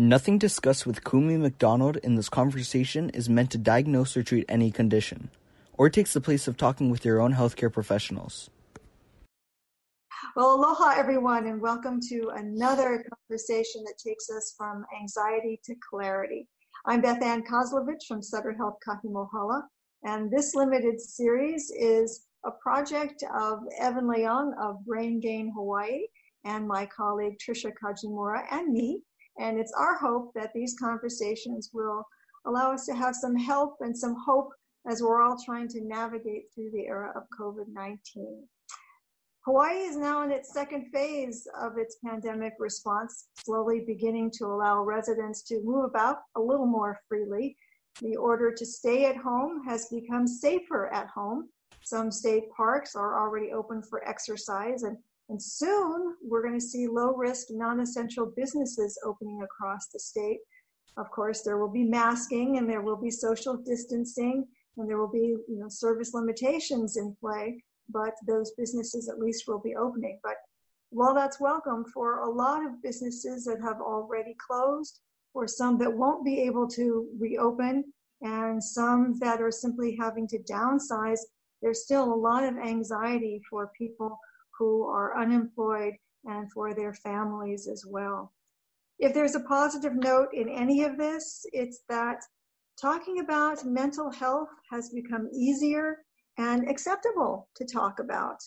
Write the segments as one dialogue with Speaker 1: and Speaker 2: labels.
Speaker 1: Nothing discussed with Kumi McDonald in this conversation is meant to diagnose or treat any condition, or takes the place of talking with your own healthcare professionals.
Speaker 2: Well, aloha everyone, and welcome to another conversation that takes us from anxiety to clarity. I'm Beth Ann Kozlovich from Sutter Health Kahi Mohala, and this limited series is a project of Evan Leong of Brain Gain Hawaii and my colleague Trisha Kajimura and me and it's our hope that these conversations will allow us to have some help and some hope as we're all trying to navigate through the era of COVID 19. Hawaii is now in its second phase of its pandemic response, slowly beginning to allow residents to move about a little more freely. The order to stay at home has become safer at home. Some state parks are already open for exercise, and and soon we're going to see low risk, non essential businesses opening across the state. Of course, there will be masking and there will be social distancing and there will be you know, service limitations in play, but those businesses at least will be opening. But while that's welcome for a lot of businesses that have already closed, or some that won't be able to reopen, and some that are simply having to downsize, there's still a lot of anxiety for people who are unemployed and for their families as well. If there's a positive note in any of this, it's that talking about mental health has become easier and acceptable to talk about.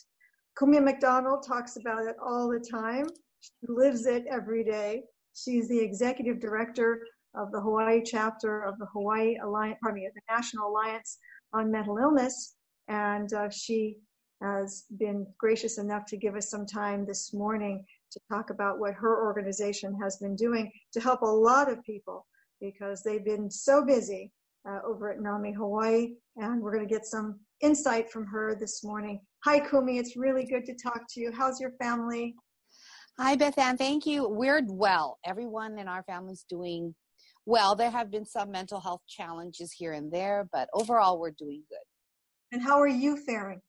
Speaker 2: Kumi McDonald talks about it all the time. She lives it every day. She's the executive director of the Hawaii chapter of the Hawaii Alliance, pardon me, the National Alliance on Mental Illness, and uh, she has been gracious enough to give us some time this morning to talk about what her organization has been doing to help a lot of people because they've been so busy uh, over at NAMI Hawaii. And we're going to get some insight from her this morning. Hi, Kumi. It's really good to talk to you. How's your family?
Speaker 3: Hi, Beth Ann. Thank you. We're well. Everyone in our family's doing well. There have been some mental health challenges here and there, but overall, we're doing good.
Speaker 2: And how are you faring?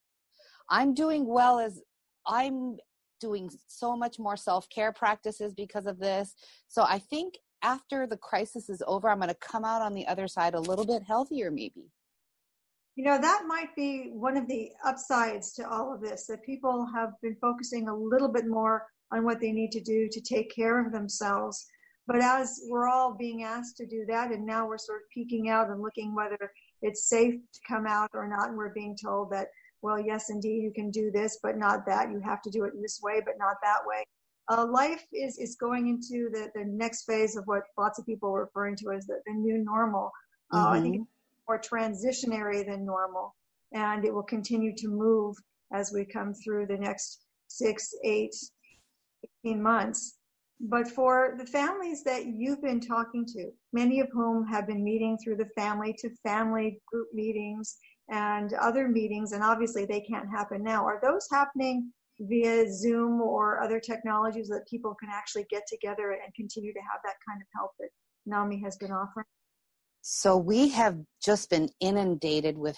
Speaker 3: I'm doing well as I'm doing so much more self care practices because of this. So I think after the crisis is over, I'm going to come out on the other side a little bit healthier, maybe.
Speaker 2: You know, that might be one of the upsides to all of this that people have been focusing a little bit more on what they need to do to take care of themselves. But as we're all being asked to do that, and now we're sort of peeking out and looking whether it's safe to come out or not, and we're being told that well, yes, indeed, you can do this, but not that. You have to do it this way, but not that way. Uh, life is, is going into the, the next phase of what lots of people are referring to as the, the new normal. Uh, mm-hmm. I think more transitionary than normal. And it will continue to move as we come through the next six, eight, 18 months. But for the families that you've been talking to, many of whom have been meeting through the family to family group meetings and other meetings, and obviously they can't happen now. Are those happening via Zoom or other technologies that people can actually get together and continue to have that kind of help that NAMI has been offering?
Speaker 3: So we have just been inundated with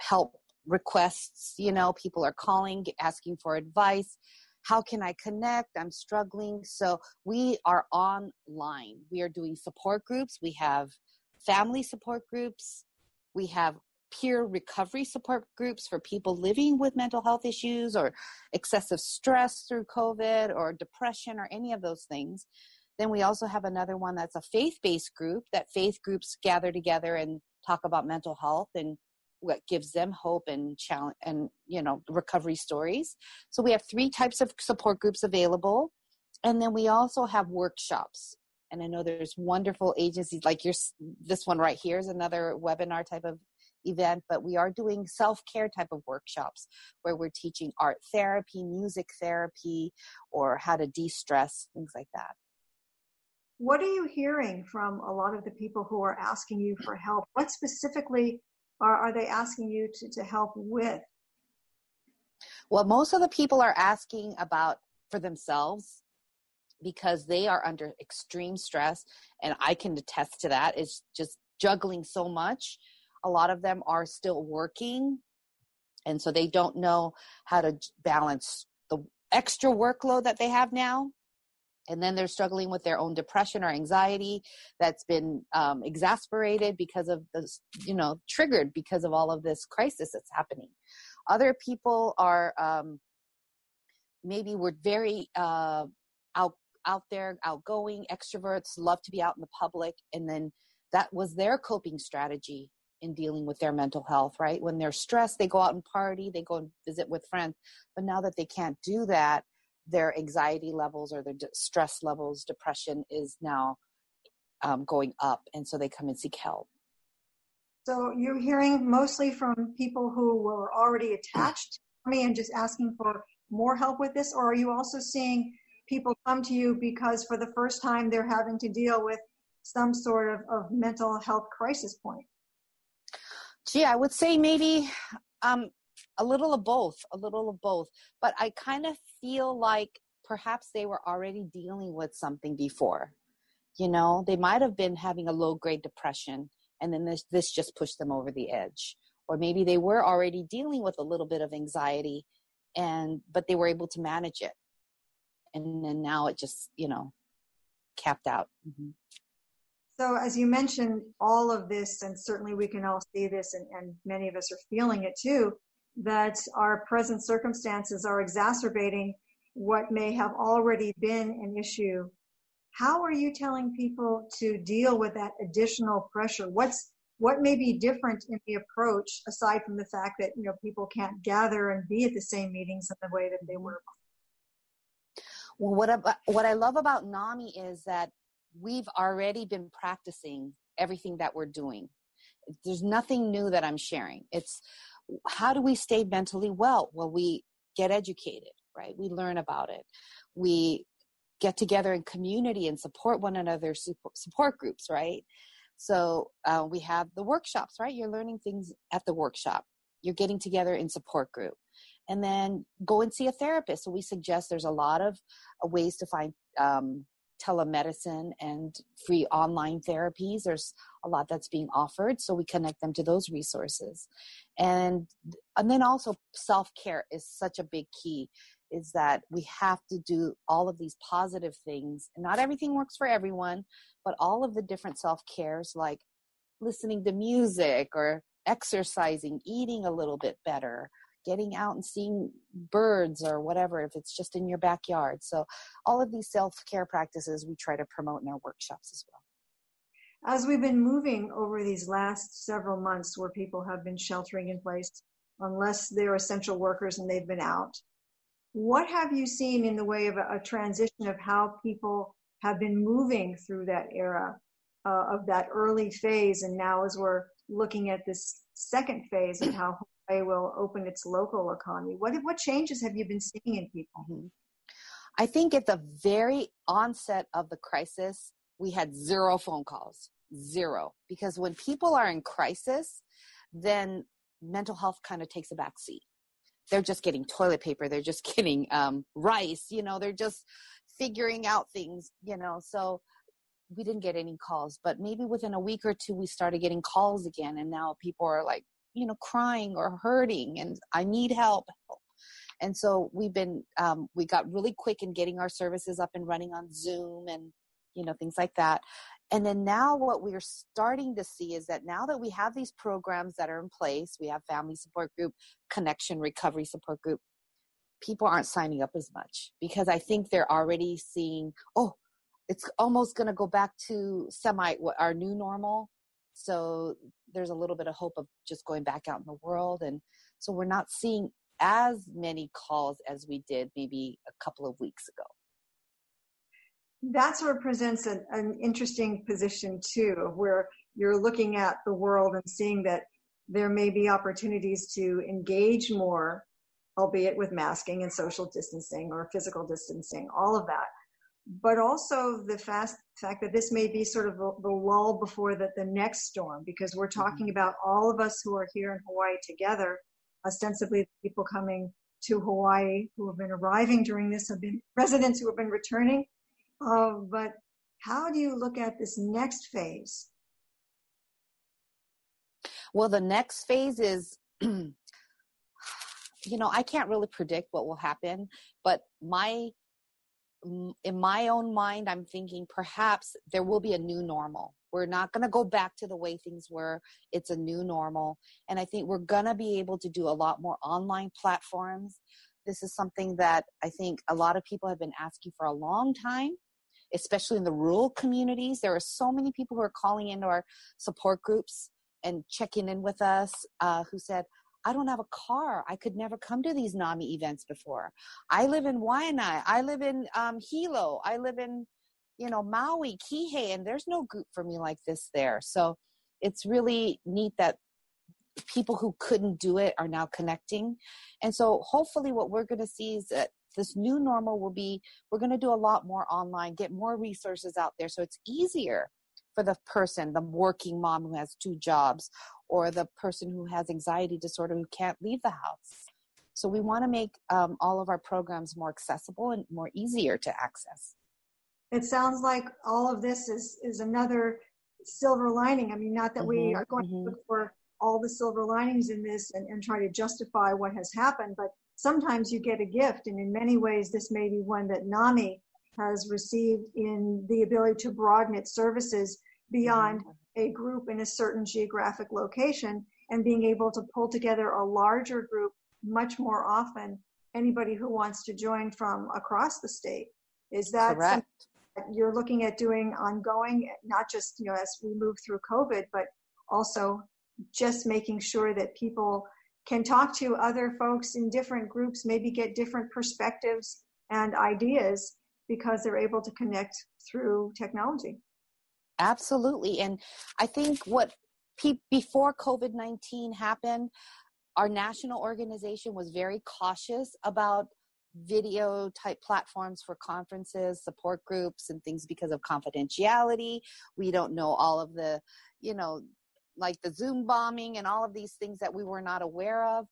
Speaker 3: help requests. You know, people are calling, asking for advice. How can I connect? I'm struggling. So we are online. We are doing support groups. We have family support groups. We have peer recovery support groups for people living with mental health issues or excessive stress through COVID or depression or any of those things. Then we also have another one that's a faith based group that faith groups gather together and talk about mental health and what gives them hope and challenge and you know recovery stories. So we have three types of support groups available. And then we also have workshops. And i know there's wonderful agencies like your this one right here is another webinar type of event, but we are doing self care type of workshops where we're teaching art therapy, music therapy, or how to de stress, things like that.
Speaker 2: What are you hearing from a lot of the people who are asking you for help? What specifically are, are they asking you to, to help with?
Speaker 3: Well, most of the people are asking about for themselves because they are under extreme stress and i can attest to that it's just juggling so much a lot of them are still working and so they don't know how to balance the extra workload that they have now. And then they're struggling with their own depression or anxiety that's been um, exasperated because of this you know triggered because of all of this crisis that's happening. Other people are um, maybe we're very uh, out out there outgoing extroverts love to be out in the public and then that was their coping strategy in dealing with their mental health right when they're stressed they go out and party they go and visit with friends but now that they can't do that their anxiety levels or their stress levels, depression is now um, going up, and so they come and seek help.
Speaker 2: So you're hearing mostly from people who were already attached to me and just asking for more help with this, or are you also seeing people come to you because for the first time they're having to deal with some sort of, of mental health crisis point?
Speaker 3: Gee, I would say maybe um, a little of both, a little of both. But I kind of feel like perhaps they were already dealing with something before. You know, they might have been having a low grade depression and then this, this just pushed them over the edge. Or maybe they were already dealing with a little bit of anxiety and but they were able to manage it. And then now it just, you know, capped out. Mm-hmm.
Speaker 2: So, as you mentioned, all of this, and certainly we can all see this, and, and, many of us are feeling it too that our present circumstances are exacerbating what may have already been an issue. How are you telling people to deal with that additional pressure? What's what may be different in the approach aside from the fact that you know people can't gather and be at the same meetings in the way that they were
Speaker 3: well what I, what I love about NAMI is that we've already been practicing everything that we're doing there's nothing new that I'm sharing it's how do we stay mentally well? Well, we get educated, right? We learn about it. We get together in community and support one another, support groups, right? So uh, we have the workshops, right? You're learning things at the workshop. You're getting together in support group. And then go and see a therapist. So we suggest there's a lot of ways to find um, telemedicine and free online therapies. There's a lot that's being offered, so we connect them to those resources. And and then also self-care is such a big key is that we have to do all of these positive things. Not everything works for everyone, but all of the different self-cares like listening to music or exercising, eating a little bit better, getting out and seeing birds or whatever if it's just in your backyard. So all of these self-care practices we try to promote in our workshops as well.
Speaker 2: As we've been moving over these last several months where people have been sheltering in place unless they're essential workers and they've been out what have you seen in the way of a, a transition of how people have been moving through that era uh, of that early phase? And now as we're looking at this second phase of how will open its local economy. What what changes have you been seeing in people? Mm-hmm.
Speaker 3: I think at the very onset of the crisis, we had zero phone calls, zero. Because when people are in crisis, then mental health kind of takes a back seat. They're just getting toilet paper. They're just getting um, rice. You know, they're just figuring out things. You know, so we didn't get any calls. But maybe within a week or two, we started getting calls again, and now people are like you know crying or hurting and i need help. And so we've been um, we got really quick in getting our services up and running on zoom and you know things like that. And then now what we're starting to see is that now that we have these programs that are in place we have family support group connection recovery support group people aren't signing up as much because i think they're already seeing oh it's almost going to go back to semi our new normal. So there's a little bit of hope of just going back out in the world. And so we're not seeing as many calls as we did maybe a couple of weeks ago.
Speaker 2: That sort of presents an, an interesting position too, where you're looking at the world and seeing that there may be opportunities to engage more, albeit with masking and social distancing or physical distancing, all of that but also the fast fact that this may be sort of the, the lull before the, the next storm, because we're mm-hmm. talking about all of us who are here in Hawaii together, ostensibly people coming to Hawaii who have been arriving during this have been residents who have been returning. Uh, but how do you look at this next phase?
Speaker 3: Well, the next phase is, you know, I can't really predict what will happen, but my in my own mind, I'm thinking perhaps there will be a new normal. We're not going to go back to the way things were. It's a new normal. And I think we're going to be able to do a lot more online platforms. This is something that I think a lot of people have been asking for a long time, especially in the rural communities. There are so many people who are calling into our support groups and checking in with us uh, who said, I don't have a car. I could never come to these NAMI events before. I live in Waianae. I live in um, Hilo. I live in, you know, Maui, Kihei, and there's no group for me like this there. So it's really neat that people who couldn't do it are now connecting. And so hopefully what we're going to see is that this new normal will be, we're going to do a lot more online, get more resources out there. So it's easier for the person, the working mom who has two jobs, or the person who has anxiety disorder who can't leave the house. So we want to make um, all of our programs more accessible and more easier to access.
Speaker 2: It sounds like all of this is is another silver lining. I mean, not that mm-hmm, we are going mm-hmm. to look for all the silver linings in this and, and try to justify what has happened, but sometimes you get a gift, and in many ways, this may be one that NAMI has received in the ability to broaden its services beyond a group in a certain geographic location and being able to pull together a larger group much more often anybody who wants to join from across the state. Is that that you're looking at doing ongoing not just you know as we move through covid but also just making sure that people can talk to other folks in different groups maybe get different perspectives and ideas because they're able to connect through technology
Speaker 3: Absolutely. And I think what pe- before COVID 19 happened, our national organization was very cautious about video type platforms for conferences, support groups, and things because of confidentiality. We don't know all of the, you know, like the Zoom bombing and all of these things that we were not aware of.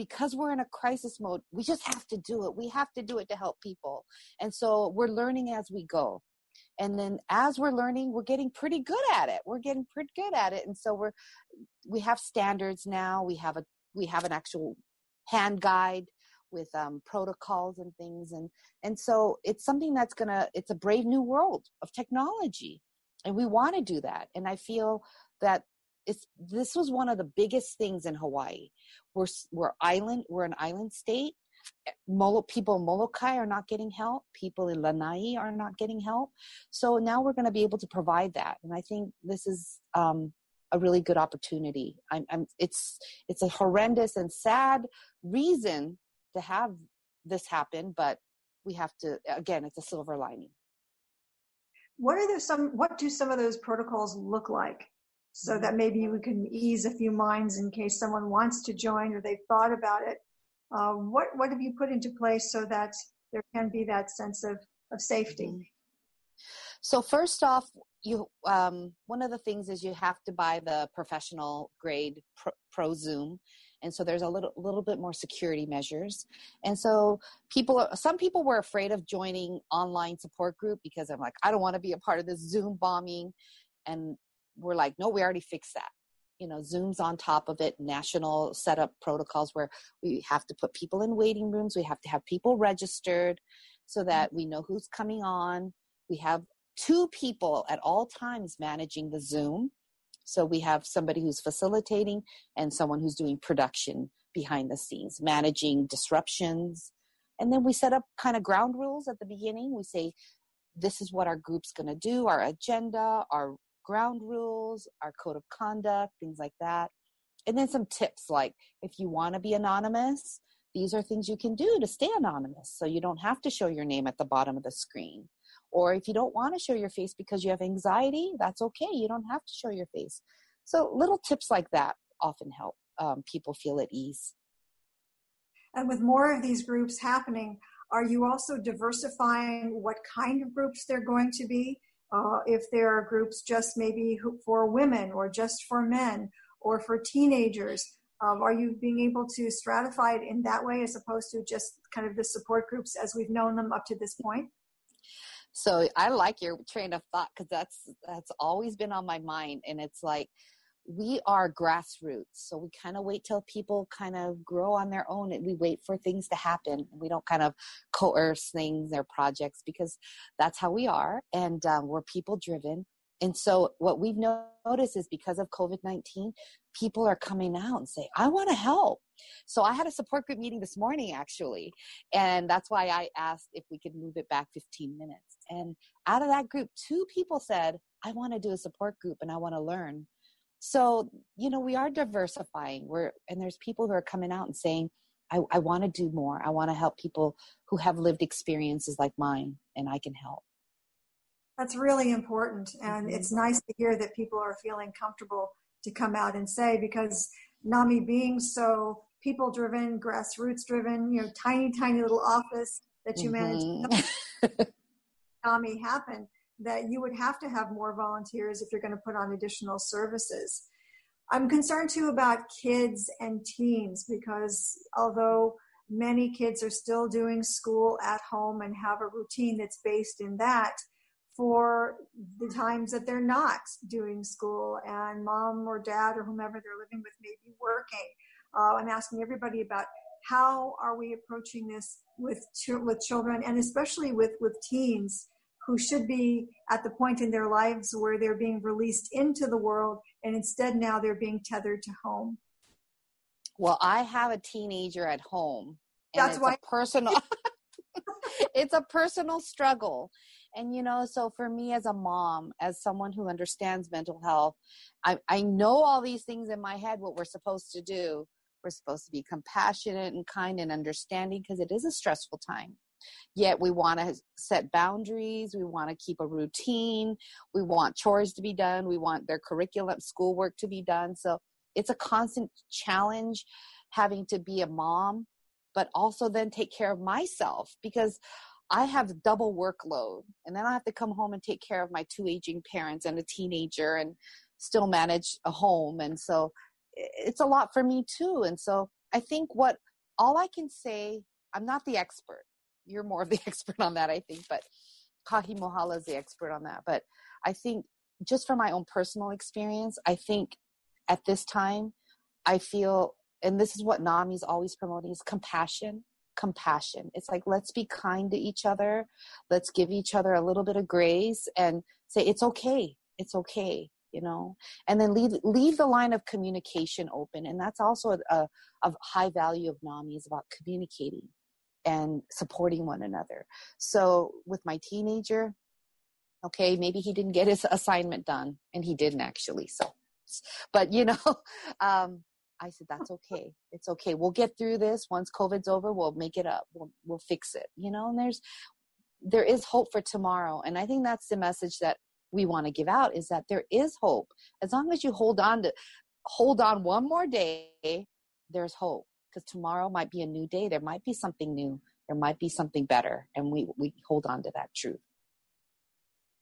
Speaker 3: Because we're in a crisis mode, we just have to do it. We have to do it to help people. And so we're learning as we go. And then as we're learning we're getting pretty good at it. We're getting pretty good at it. And so we're we have standards now. We have a we have an actual hand guide with um, protocols and things. And and so it's something that's gonna it's a brave new world of technology. And we want to do that. And i feel that it's this was one of the biggest things in hawaii we're we're island we're an island state Molo, people in Molokai are not getting help. People in Lanai are not getting help. So now we're going to be able to provide that, and I think this is um, a really good opportunity. I'm, I'm, it's it's a horrendous and sad reason to have this happen, but we have to again. It's a silver lining.
Speaker 2: What are there some? What do some of those protocols look like? So that maybe we can ease a few minds in case someone wants to join or they've thought about it uh, what what have you put into place so that there can be that sense of of safety? Mm-hmm.
Speaker 3: So first off, you um, one of the things is you have to buy the professional grade Pro, Pro Zoom, and so there's a little little bit more security measures. And so people, some people were afraid of joining online support group because I'm like, I don't want to be a part of this Zoom bombing, and we're like, no, we already fixed that. You know zooms on top of it national setup protocols where we have to put people in waiting rooms we have to have people registered so that mm-hmm. we know who's coming on. We have two people at all times managing the zoom. So we have somebody who's facilitating and someone who's doing production behind the scenes managing disruptions. And then we set up kind of ground rules at the beginning. We say this is what our group's going to do our agenda our ground rules, our code of conduct, things like that. And then some tips like if you want to be anonymous, these are things you can do to stay anonymous so you don't have to show your name at the bottom of the screen. Or if you don't want to show your face because you have anxiety, that's okay. You don't have to show your face. So little tips like that often help um, people feel at ease.
Speaker 2: And with more of these groups happening, are you also diversifying what kind of groups they're going to be? Uh, if there are groups just maybe for women or just for men or for teenagers um, are you being able to stratify it in that way as opposed to just kind of the support groups as we've known them up to this point?
Speaker 3: So i like your train of thought because that's that's always been on my mind. And it's like we are grassroots. So we kind of wait till people kind of grow on their own and we wait for things to happen. We don't kind of coerce things or projects because that's how we are. And um, we're people driven. And so what we've noticed is because of COVID-19, people are coming out and say, I want to help. So I had a support group meeting this morning actually. And that's why I asked if we could move it back 15 minutes. And out of that group, two people said, I want to do a support group and I want to learn. So, you know, we are diversifying. We're, and there's people who are coming out and saying, I, I want to do more. I want to help people who have lived experiences like mine and I can help.
Speaker 2: That's really important. And mm-hmm. it's nice to hear that people are feeling comfortable to come out and say, because NAMI being so people driven, grassroots driven, you know, tiny, tiny little office that you mm-hmm. manage NAMI happen, that you would have to have more volunteers if you're going to put on additional services. I'm concerned too about kids and teens because although many kids are still doing school at home and have a routine that's based in that, for the times that they're not doing school and mom or dad or whomever they're living with may be working. Uh, I'm asking everybody about how are we approaching this with ch- with children and especially with with teens who should be at the point in their lives where they're being released into the world and instead now they're being tethered to home.
Speaker 3: Well, I have a teenager at home. And That's it's why- personal it's a personal struggle and you know so for me as a mom as someone who understands mental health i i know all these things in my head what we're supposed to do we're supposed to be compassionate and kind and understanding because it is a stressful time yet we want to set boundaries we want to keep a routine we want chores to be done we want their curriculum schoolwork to be done so it's a constant challenge having to be a mom but also then take care of myself because I have double workload and then I have to come home and take care of my two aging parents and a teenager and still manage a home. And so it's a lot for me too. And so I think what all I can say, I'm not the expert. You're more of the expert on that, I think, but Kahi Mohala is the expert on that. But I think just from my own personal experience, I think at this time, I feel, and this is what NAMI's always promoting is compassion compassion. It's like, let's be kind to each other. Let's give each other a little bit of grace and say, it's okay. It's okay. You know, and then leave leave the line of communication open, and that's also a, a high value of NAMI is about communicating and supporting one another. So with my teenager, okay, maybe he didn't get his assignment done, and he didn't actually. So, but you know, um, I said, that's okay. It's okay. We'll get through this. Once COVID's over, we'll make it up. We'll, we'll fix it, you know, and there's, there is hope for tomorrow. And I think that's the message that we want to give out is that there is hope. As long as you hold on to, hold on one more day, there's hope because tomorrow might be a new day. There might be something new. There might be something better. And we, we hold on to that truth.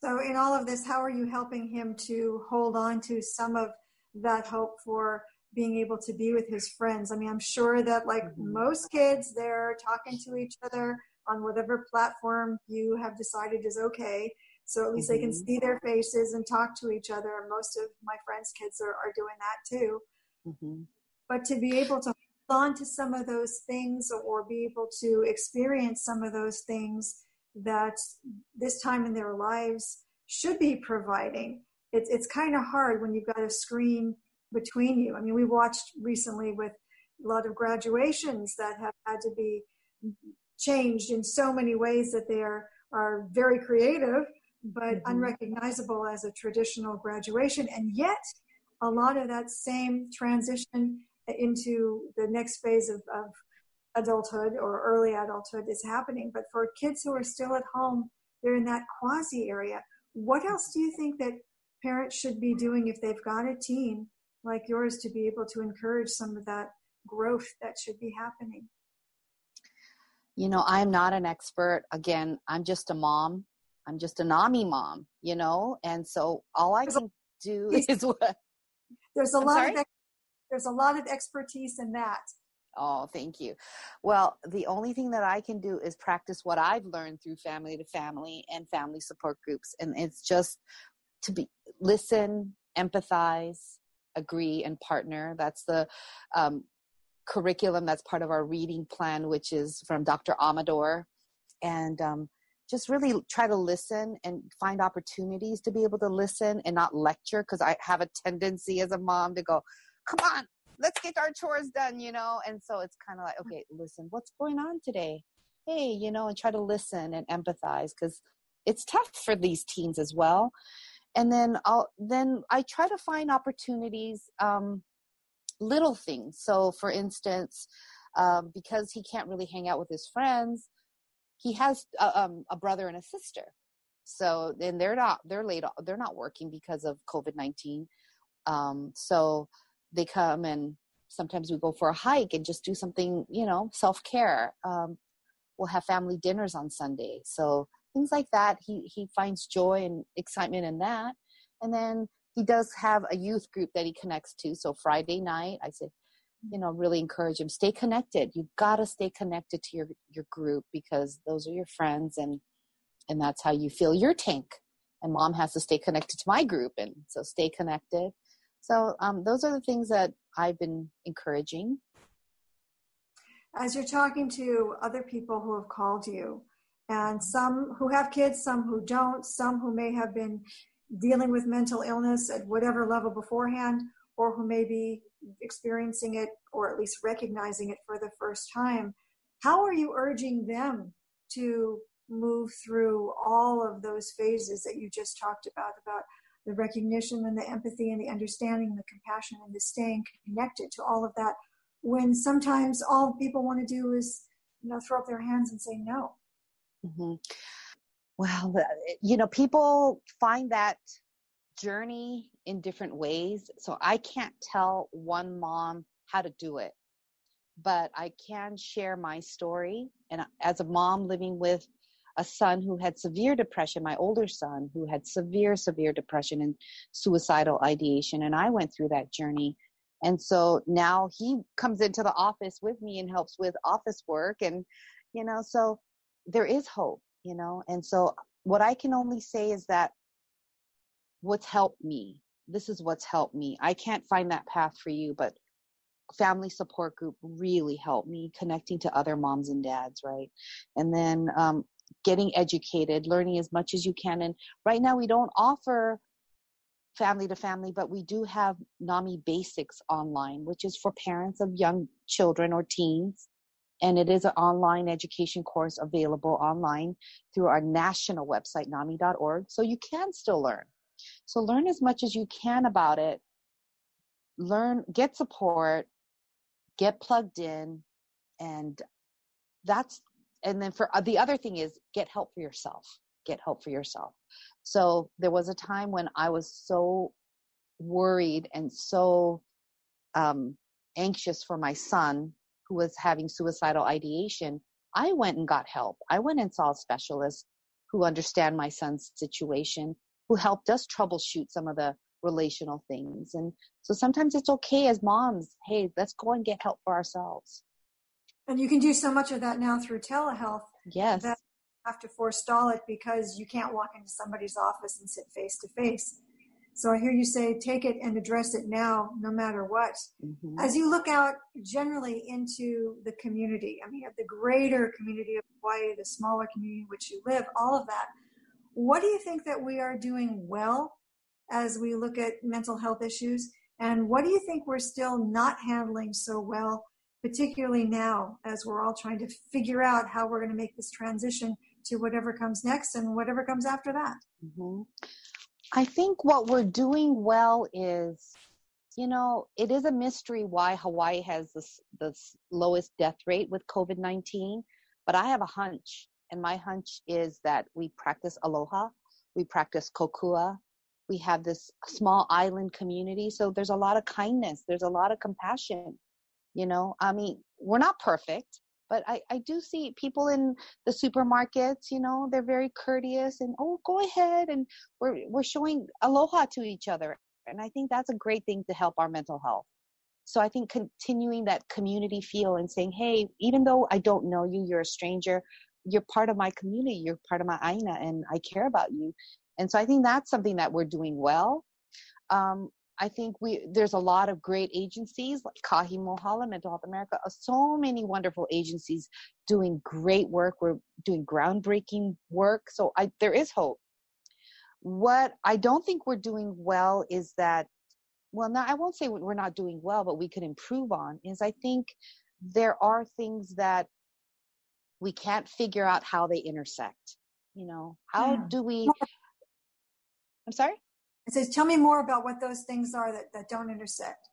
Speaker 2: So in all of this, how are you helping him to hold on to some of that hope for being able to be with his friends. I mean, I'm sure that like mm-hmm. most kids, they're talking to each other on whatever platform you have decided is okay. So at least mm-hmm. they can mm-hmm. see their faces and talk to each other. Most of my friends' kids are, are doing that too. Mm-hmm. But to be able to on to some of those things or be able to experience some of those things that this time in their lives should be providing. It's, it's kind of hard when you've got a screen between you. I mean, we watched recently with a lot of graduations that have had to be changed in so many ways that they are, are very creative, but mm-hmm. unrecognizable as a traditional graduation. And yet, a lot of that same transition into the next phase of, of adulthood or early adulthood is happening. But for kids who are still at home, they're in that quasi area. What else do you think that parents should be doing if they've got a teen like yours to be able to encourage some of that growth that should be happening?
Speaker 3: You know, I'm not an expert. Again, I'm just a mom. I'm just a NAMI mom, you know, and so all I can do is what.
Speaker 2: There's a I'm lot sorry? of there's a lot of expertise in that.
Speaker 3: Oh, thank you. Well, the only thing that I can do is practice what I've learned through family to family and family support groups. And it's just to be listen, empathize, agree and partner. That's the um, curriculum that's part of our reading plan, which is from Dr. Amador. And um, just really try to listen and find opportunities to be able to listen and not lecture because I have a tendency as a mom to go, come on, let's get our chores done, you know? And so it's kind of like, okay, listen, what's going on today? Hey, you know, and try to listen and empathize because it's tough for these teens as well. And then I'll, then I try to find opportunities, um, little things. So for instance, um, because he can't really hang out with his friends, he has a, um, a brother and a sister. So then they're not they're late they're not working because of COVID nineteen. Um, so they come and sometimes we go for a hike and just do something you know self care. Um, we'll have family dinners on Sunday. So things like that. He he finds joy and excitement in that. And then he does have a youth group that he connects to. So Friday night, I said, you know really encourage him stay connected you got to stay connected to your your group because those are your friends and and that's how you fill your tank and mom has to stay connected to my group and so stay connected so um, those are the things that i've been encouraging.
Speaker 2: As you're talking to other people who have called you and some who have kids some who don't some who may have been dealing with mental illness at whatever level beforehand or who may be experiencing it or at least recognizing it for the first time, how are you urging them to move through all of those phases that you just talked about about the recognition and the empathy and the understanding the compassion and the staying connected to all of that when sometimes all people want to do is you know throw up their hands and say no
Speaker 3: mm-hmm. well you know people find that journey in different ways. So I can't tell one mom how to do it, but I can share my story. And as a mom living with a son who had severe depression, my older son who had severe, severe depression and suicidal ideation, and I went through that journey. And so now he comes into the office with me and helps with office work. And, you know, so there is hope, you know. And so what I can only say is that what's helped me this is what's helped me i can't find that path for you but family support group really helped me connecting to other moms and dads right and then um, getting educated learning as much as you can. And right now we don't offer family to family but we do have nami basics online which is for parents of young children or teens. And it is an online education course available online through our national website nami.org so you can still learn. So learn as much as you can about it. Learn, get support, get plugged in, and that's, and then for uh, the other thing is get help for yourself. Get help for yourself. So there was a time when I was so worried and so um, anxious for my son who was having suicidal ideation. I went and got help. I went and saw a specialist who understand my son's situation who helped us troubleshoot some of the relational things. And so sometimes it's okay as moms, hey, let's go and get help for ourselves.
Speaker 2: And you can do so much of that now through telehealth.
Speaker 3: Yes.
Speaker 2: That you have to forestall it because you can't walk into somebody's office and sit face to face. So I hear you say take it and address it now, no matter what. Mm-hmm. As you look out generally into the community, I mean, the greater community of Hawaii, the smaller community in which you live, all of that, what do you think that we are doing well as we look at mental health issues? And what do you think we're still not handling so well, particularly now as we're all trying to figure out how we're going to make this transition to whatever comes next and whatever comes after that?
Speaker 3: Mm-hmm. I think what we're doing well is, you know, it is a mystery why Hawaii has this, the lowest death rate with COVID 19, but I have a hunch and my hunch is that we practice aloha, we practice kokua, we have this small island community. So there's a lot of kindness, there's a lot of compassion. You know, I mean, we're not perfect, but I, I do see people in the supermarkets, you know, they're very courteous and, oh, go ahead. And we're, we're showing aloha to each other. And I think that's a great thing to help our mental health. So I think continuing that community feel and saying, hey, even though I don't know you, you're a stranger, you're part of my community you're part of my aina and i care about you and so i think that's something that we're doing well um, I think we there's a lot of great agencies like Kahi Mohala, Mental Health America, uh, so many wonderful agencies doing great work. We're doing groundbreaking work, so I, there is hope. What I don't think we're doing well is that, well, now I won't say we're not doing well, but we could improve on is I think there are things that we can't figure out how they intersect. You know, how yeah. do we? I'm sorry.
Speaker 2: It says, tell me more about what those things are that, that don't intersect.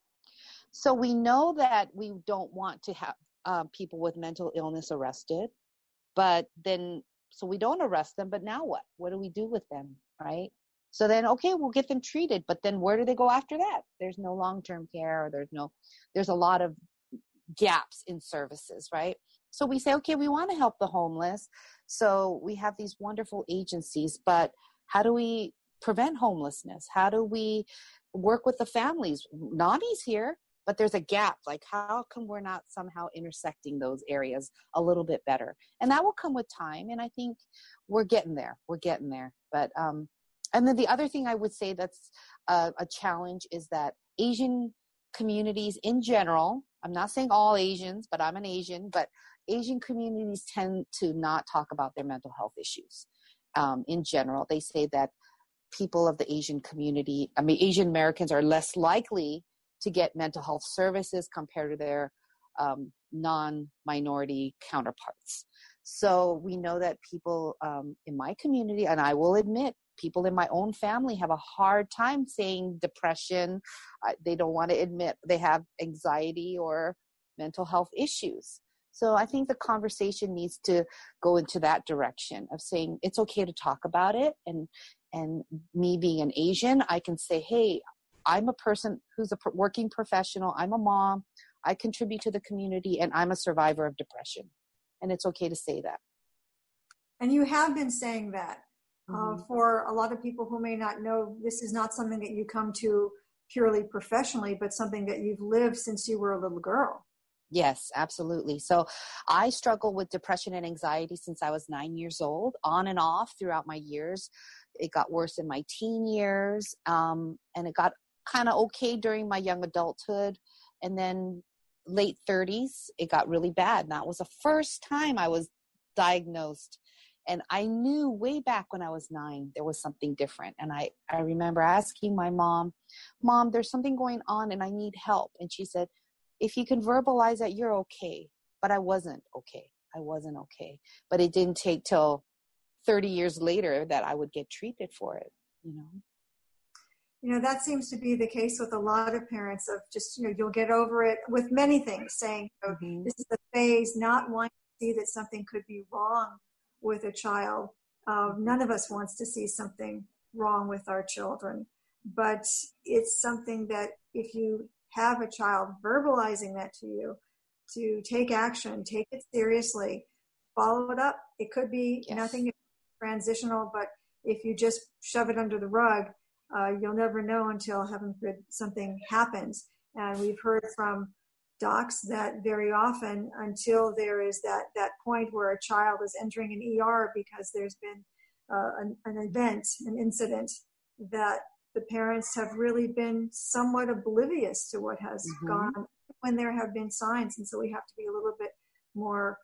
Speaker 3: So we know that we don't want to have uh, people with mental illness arrested, but then, so we don't arrest them, but now what? What do we do with them, right? So then, okay, we'll get them treated, but then where do they go after that? There's no long-term care, or there's no, there's a lot of gaps in services, right? So we say, okay, we want to help the homeless. So we have these wonderful agencies, but how do we prevent homelessness? How do we work with the families? NAMI's here, but there's a gap. Like, how come we're not somehow intersecting those areas a little bit better? And that will come with time. And I think we're getting there. We're getting there. But, um, and then the other thing I would say that's a, a challenge is that Asian communities in general, I'm not saying all Asians, but I'm an Asian, but Asian communities tend to not talk about their mental health issues. Um, in general, they say that people of the Asian community, I mean, Asian Americans are less likely to get mental health services compared to their um, non minority counterparts. So we know that people um, in my community, and I will admit, people in my own family have a hard time saying depression. Uh, they don't want to admit they have anxiety or mental health issues. So I think the conversation needs to go into that direction of saying it's okay to talk about it and and me being an Asian, I can say, hey, I'm a person who's a working professional. I'm a mom. I contribute to the community and I'm a survivor of depression. And it's okay to say that.
Speaker 2: And you have been saying that. Uh, mm-hmm. Uh, for a lot of people who may not know, this is not something that you come to purely professionally, but something that you've lived since you were a little girl.
Speaker 3: Yes, absolutely. So I struggle with depression and anxiety since I was nine years old, on and off throughout my years. It got worse in my teen years, um, and it got kind of okay during my young adulthood. And then late 30s, it got really bad. And that was the first time I was diagnosed. And I knew way back when I was nine, there was something different. And I, I remember asking my mom, Mom, there's something going on and I need help. And she said, If you can verbalize that, you're okay. But I wasn't okay. I wasn't okay. But it didn't take till 30 years later that I would get treated for it, you know.
Speaker 2: You know, that seems to be the case with a lot of parents of just, you know, you'll get over it with many things, saying, you know, mm-hmm. this is the phase, not wanting to see that something could be wrong with a child. Uh, none of us wants to see something wrong with our children, but it's something that if you have a child verbalizing that to you, to take action, take it seriously, follow it up. It could be yes. nothing transitional, but if you just shove it under the rug, uh, you'll never know until heaven forbid something happens. And we've heard from docs that very often until there is that, that point where a child is entering an ER because there's been uh, an, an event, an incident that the parents have really been somewhat oblivious to what has mm-hmm. gone when there have been signs. And so we have to be a little bit more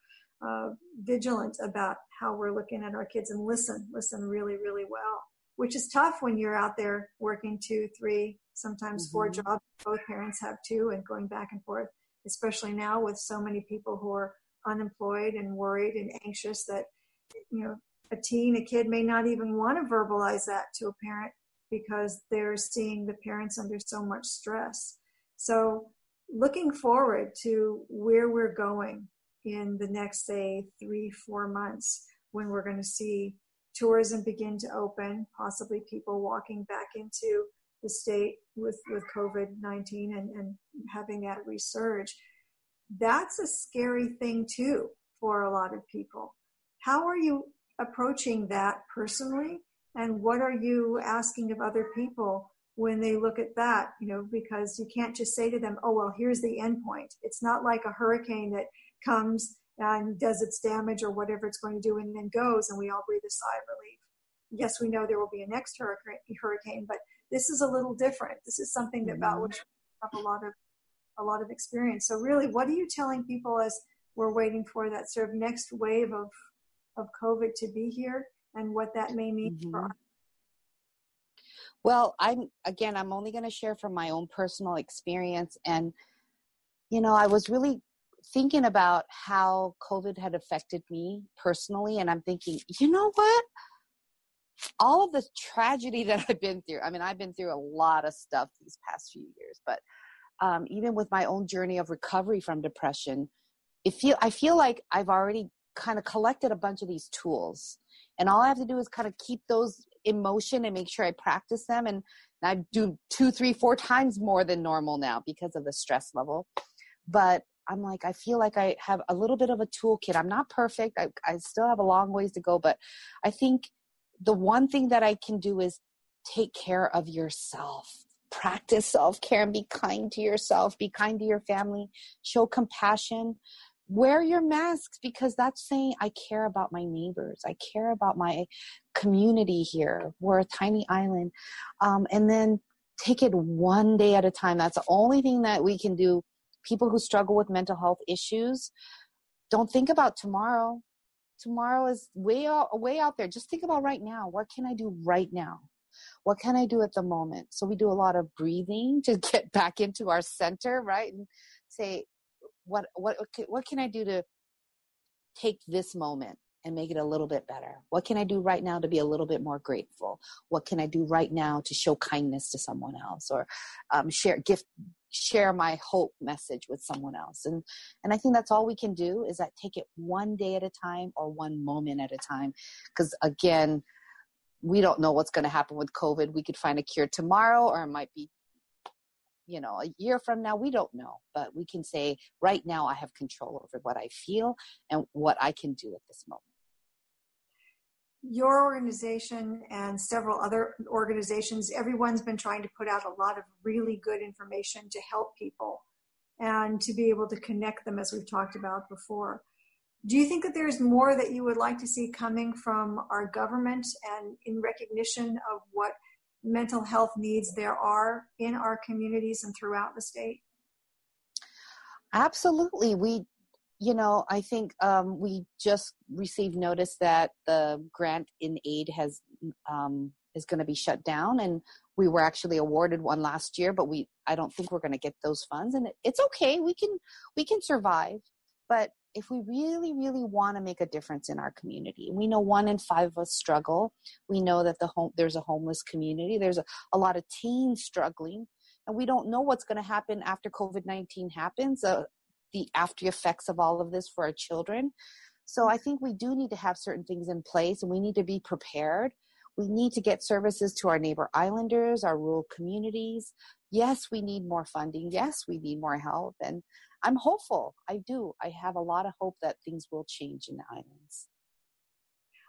Speaker 2: uh, vigilant about how we're looking at our kids and listen, listen really, really well, which is tough when you're out there working two, three, sometimes mm-hmm. four jobs. Both parents have two and going back and forth, especially now with so many people who are unemployed and worried and anxious that, you know, a teen, a kid may not even want to verbalize that to a parent because they're seeing the parents under so much stress. So looking forward to where we're going in the next, say, three, four months when we're going to see tourism begin to open, possibly people walking back into the state with, with COVID 19 and, and having that resurge. That's a scary thing, too, for a lot of people. How are you approaching that personally? And what are you asking of other people when they look at that? You know, because you can't just say to them, oh, well, here's the end point. It's not like a hurricane that comes and does its damage or whatever it's going to do and then goes and we all breathe a sigh of relief. Yes, we know there will be a next hurricane, but this is a little different. This is something that about mm-hmm. which we have a lot of a lot of experience. So really, what are you telling people as we're waiting for that sort of next wave of of COVID to be here and what that may mean mm-hmm. for
Speaker 3: well, I'm again, I'm only going to share from my own personal experience. And, you know, I was really thinking about how COVID had affected me personally. And I'm thinking, you know what? All of the tragedy that I've been through, I mean, I've been through a lot of stuff these past few years, but um, even with my own journey of recovery from depression, it feel I feel like I've already kind of collected a bunch of these tools and all i have to do is kind of keep those in motion and make sure i practice them and i do two three four times more than normal now because of the stress level but i'm like i feel like i have a little bit of a toolkit i'm not perfect i, I still have a long ways to go but i think the one thing that i can do is take care of yourself practice self-care and be kind to yourself be kind to your family show compassion wear your masks because that's saying I care about my neighbors. I care about my community here. We're a tiny island. Um, and then take it one day at a time. That's the only thing that we can do. People who struggle with mental health issues, don't think about tomorrow. Tomorrow is way out, way out there. Just think about right now. What can I do right now? What can I do at the moment? So we do a lot of breathing to get back into our center, right? And say, what what what can I do to take this moment and make it a little bit better? What can I do right now to be a little bit more grateful? What can I do right now to show kindness to someone else or um, share gift share my hope message with someone else. And and i think that's all we can do is that take it one day at a time or one moment at a time. Because again we don't know what's going to happen with covid. We could find a cure tomorrow or it might be you know a year from now. We don't know. But we can say right now i have control over what i feel and what i can do at this moment
Speaker 2: your organization and several other organizations everyone's been trying to put out a lot of really good information to help people and to be able to connect them as we've talked about before do you think that there's more that you would like to see coming from our government and in recognition of what mental health needs there are in our communities and throughout the state?
Speaker 3: Absolutely. We, you know, I think um, we just received notice that the grant in aid has um, is going to be shut down, and we were actually awarded one last year, but we I don't think we're going to get those funds, and it, it's okay. We can we can survive, but if we really, really want to make a difference in our community, we know one in five of us struggle. We know that the home, there's a homeless community. There's a, a lot of teens struggling, and we don't know what's going to happen after COVID 19 happens, uh, the after effects of all of this for our children. So I think we do need to have certain things in place, and we need to be prepared. We need to get services to our neighbor islanders, our rural communities. Yes, we need more funding. Yes, we need more help. And I'm hopeful. I do. I have a lot of hope that things will change in the islands.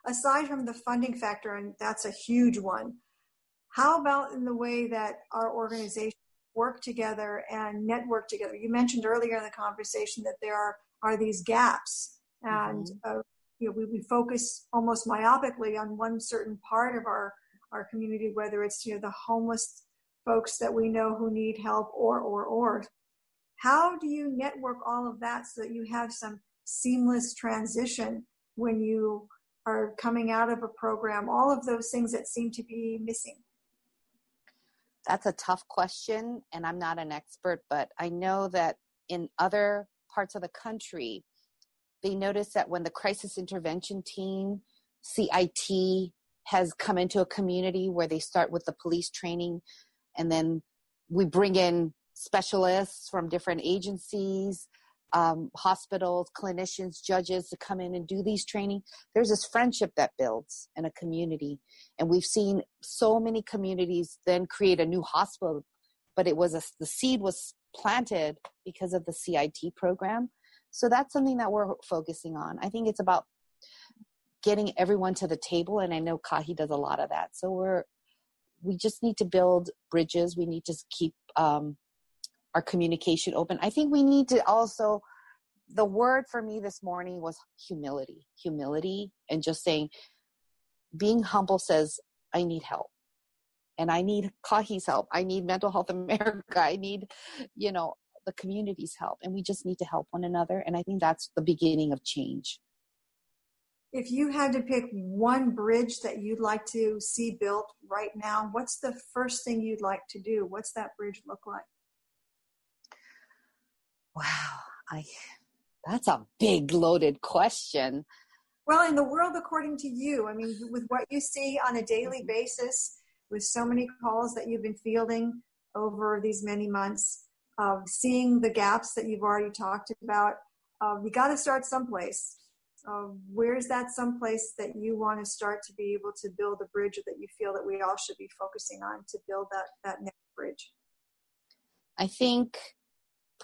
Speaker 2: Aside from the funding factor, and that's a huge one, how about in the way that our organizations work together and network together? You mentioned earlier in the conversation that there are, are these gaps, and mm-hmm. uh, you know, we, we focus almost myopically on one certain part of our, our community, whether it's you know the homeless folks that we know who need help or or or how do you network all of that so that you have some seamless transition when you are coming out of a program? All of those things that seem to be missing.
Speaker 3: That's a tough question, and I'm not an expert, but I know that in other parts of the country, they notice that when the crisis intervention team, CIT, has come into a community where they start with the police training and then we bring in specialists from different agencies, um, hospitals, clinicians, judges to come in and do these training. There's this friendship that builds in a community. And we've seen so many communities then create a new hospital, but it was a, the seed was planted because of the CIT program. So that's something that we're focusing on. I think it's about getting everyone to the table. And I know Kahi does a lot of that. So we're, we just need to build bridges. We need to keep um, our communication open. I think we need to also, the word for me this morning was humility, humility, and just saying, being humble says, I need help. and I need Kahi's help. I need Mental Health America. I need, you know, the community's help. And we just need to help one another. And I think that's the beginning of change.
Speaker 2: If you had to pick one bridge that you'd like to see built right now, what's the first thing you'd like to do? What's that bridge look like?
Speaker 3: Wow, I that's a big loaded question.
Speaker 2: Well, in the world according to you, I mean, with what you see on a daily basis, with so many calls that you've been fielding over these many months, uh, seeing the gaps that you've already talked about, uh, we got to start someplace. Uh, where's that someplace that you want to start to be able to build a bridge that you feel that we all should be focusing on to build that, that next bridge?
Speaker 3: I think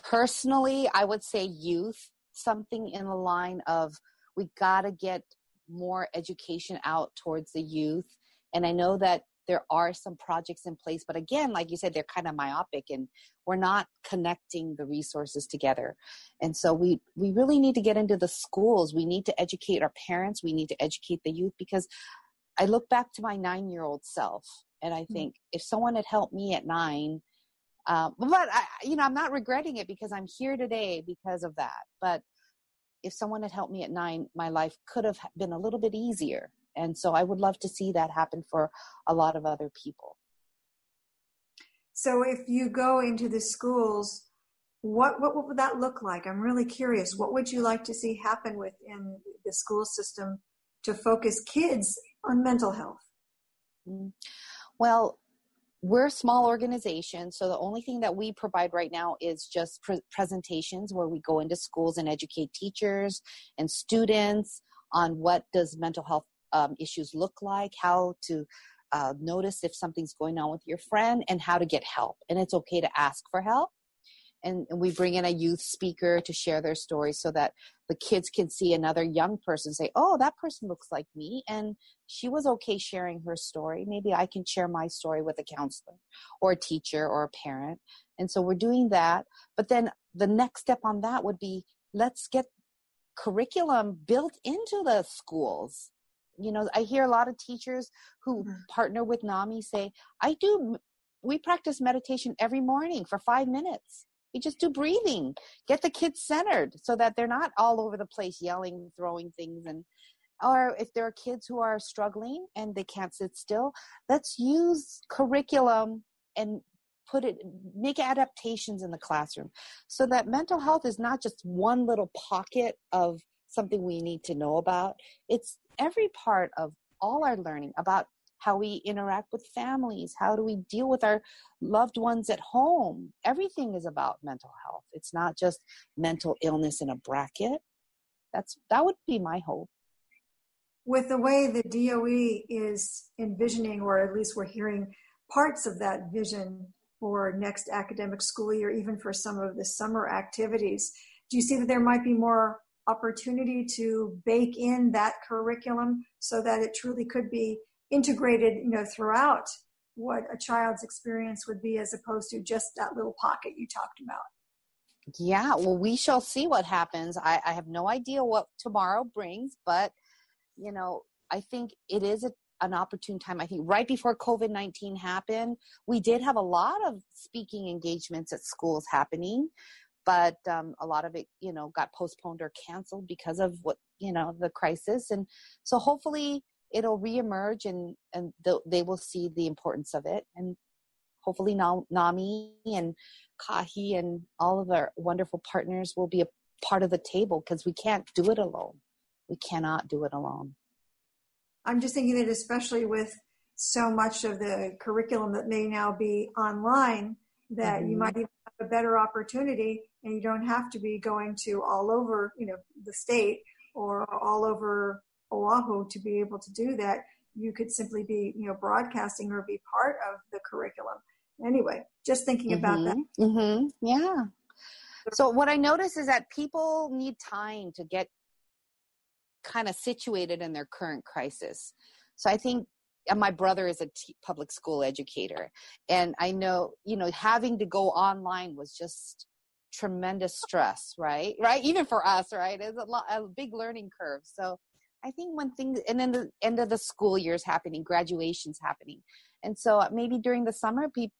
Speaker 3: personally, I would say youth, something in the line of we got to get more education out towards the youth. And I know that there are some projects in place, but again, like you said, they're kind of myopic and we're not connecting the resources together. And so we, we really need to get into the schools. We need to educate our parents. We need to educate the youth because I look back to my nine year old self and I mm. think mm-hmm. if someone had helped me at nine, um, but I, you know, I'm not regretting it because I'm here today because of that. But if someone had helped me at nine, my life could have been a little bit easier. And so I would love to see that happen for a lot of other people.
Speaker 2: So if you go into the schools, what, what, what would that look like? I'm really curious. What would you like to see happen within the school system to focus kids on mental health?
Speaker 3: Mm. Well, we're a small organization so the only thing that we provide right now is just pre- presentations where we go into schools and educate teachers and students on what does mental health um, issues look like how to uh, notice if something's going on with your friend and how to get help. And it's okay to ask for help and, and we bring in a youth speaker to share their story so that the kids can see another young person say oh that person looks like me and she was okay sharing her story. Maybe i can share my story with a counselor or a teacher or a parent. And so we're doing that. But then the next step on that would be let's get curriculum built into the schools. You know i hear a lot of teachers who mm-hmm. partner with nami say i do we practice meditation every morning for five minutes you just do breathing. Get the kids centered so that they're not all over the place yelling, throwing things and or if there are kids who are struggling and they can't sit still, let's use curriculum and put it make adaptations in the classroom so that mental health is not just one little pocket of something we need to know about. It's every part of all our learning about how we interact with families, how do we deal with our loved ones at home. Everything is about mental health. It's not just mental illness in a bracket. That's that would be my hope.
Speaker 2: With the way the DOE is envisioning, or at least we're hearing parts of that vision for next academic school year, even for some of the summer activities, do you see that there might be more opportunity to bake in that curriculum so that it truly could be integrated, you know, throughout what a child's experience would be as opposed to just that little pocket you talked about.
Speaker 3: Yeah, well, we shall see what happens. I, I have no idea what tomorrow brings, but you know, I think it is a, an opportune time. I think right before COVID 19 happened, we did have a lot of speaking engagements at schools happening, but um, a lot of it, you know, got postponed or canceled because of what, you know, the crisis. And so hopefully it'll reemerge and and they will see the importance of it. And hopefully nami and kahi and all of our wonderful partners will be a part of the table because we can't do it alone. We cannot do it alone.
Speaker 2: I'm just thinking that especially with so much of the curriculum that may now be online that mm-hmm. you might even have a better opportunity and you don't have to be going to all over you know the state or all over Oahu to be able to do that, you could simply be, you know, broadcasting or be part of the curriculum. Anyway, just thinking mm-hmm. about that.
Speaker 3: Mm-hmm. mm-hmm. Yeah. So what I notice is that people need time to get kind of situated in their current crisis. So I think my brother is a t- public school educator and I know, you know, having to go online was just tremendous stress, right? Right? Even for us, right? It's a, lot, a big learning curve. So I think when things and then the end of the school year is happening, graduation's happening, And so uh, maybe during the summer, people,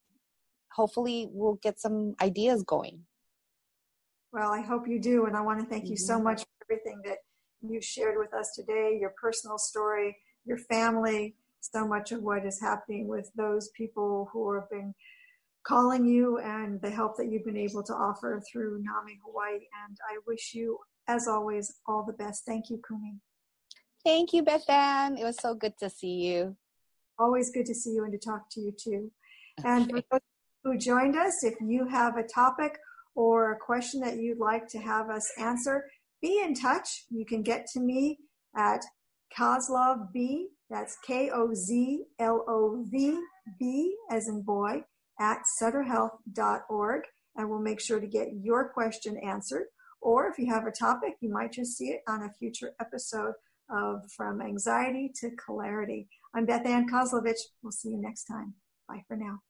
Speaker 3: hopefully we'll get some ideas going.
Speaker 2: Well, I hope you do. And I want to thank you so mm-hmm. much for everything that you shared with us today, your personal story, your family, so much of what is happening with those people who have been calling you and the help that you've been able to offer through NAMI Hawaii. And I wish you, as always, all the best. Thank you, Kumi.
Speaker 3: Thank you, Beth Ann. It was so good to see you.
Speaker 2: Always good to see you and to talk to you too. Okay. And for those who joined us, if you have a topic or a question that you'd like to have us answer, be in touch. You can get to me at Kozlov B, that's K O Z L O V B as in boy, at sutterhealth.org, and we'll make sure to get your question answered. Or if you have a topic, you might just see it on a future episode of From Anxiety to Clarity. I'm Beth Ann Kozlovich. We'll see you next time. Bye for now.